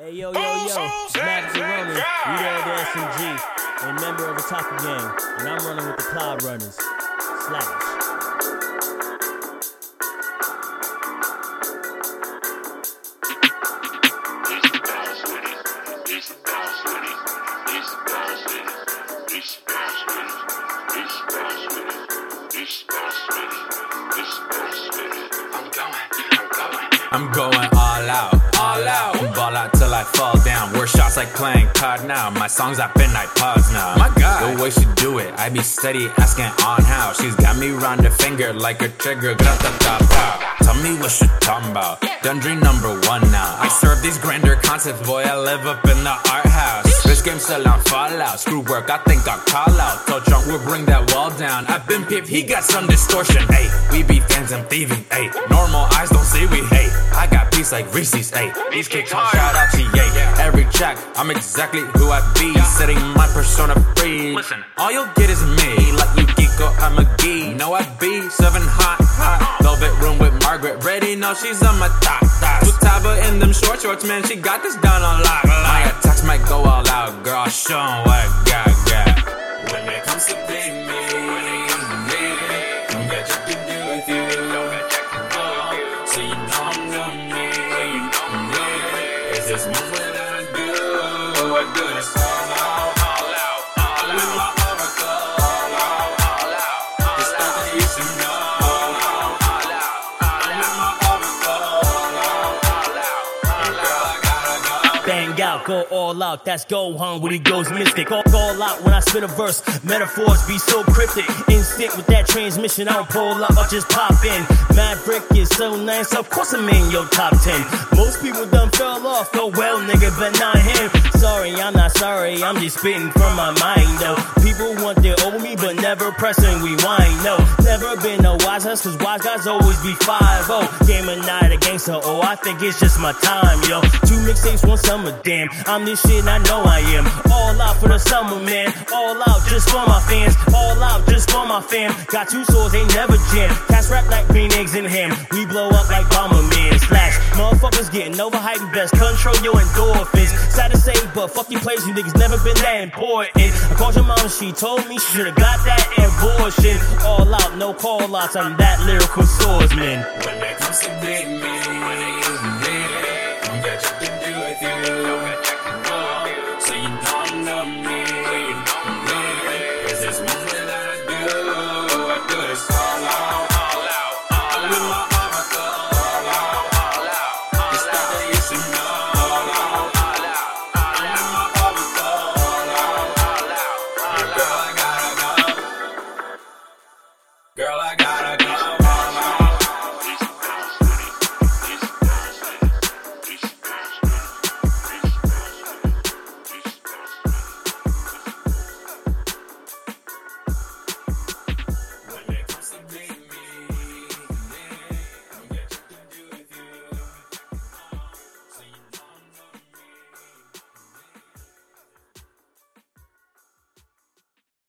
Hey yo yo yo, Max Ronan, you there the SMG, and member of the Taka Gang, and I'm running with the Cloud Runners. Slash. I'm going I'm going I'm going all out, all out. Ball out I fall down. Worse shots like playing COD now. My songs up in iPods now. My God, the way she do it, I be steady asking Ann how. She's got me round the finger like a trigger. Grata ta ta. Tell me what she talking about. Dream number one now. I serve these grander concepts, boy. I live up in the art game on Fallout. Screw work, I think I'll call out. Told Trump we'll bring that wall down. I've been pip, he got some distortion. Hey, we be Phantom thieving. Hey, normal eyes don't see we. Hey, I got beats like Reese's. Hey, these kicks hard. Shout out Chie. Every track, I'm exactly who I be. Setting my persona free. Listen, all you'll get is me. Like you geek or I'm a geek. Know I be serving hot, hot. Velvet room with Margaret. Ready, now she's on my top. Futaba in them short shorts, man. She got this down on lock. Out, girl. Go all out, that's go Gohan when he goes mystic. All, all out when I spit a verse, metaphors be so cryptic. Instinct with that transmission, I don't pull up, I just pop in. Maverick is so nice, of course I'm in your top 10. Most people done fell off, oh well, nigga, but not him. Sorry, I'm not sorry, I'm just spitting from my mind, though. People want their old me, but never pressing rewind, no. Never been a wise ass, cause wise guys always be 5 Game of night, a gangster, oh, I think it's just my time, yo. Two mixtapes, one summer, damn. I'm this shit, I know I am. All out for the summer, man. All out just for my fans. All out just for my fam. Got two swords, ain't never jam. Cats rap like green eggs and ham. We blow up like Bomberman. Slash. Motherfuckers getting overhyped, and best control your endorphins. Sad to say, but fuck you players, you niggas never been that important. I called your mama, she told me she should've got that abortion. All out, no call outs, I'm that lyrical swordsman. girl, I got a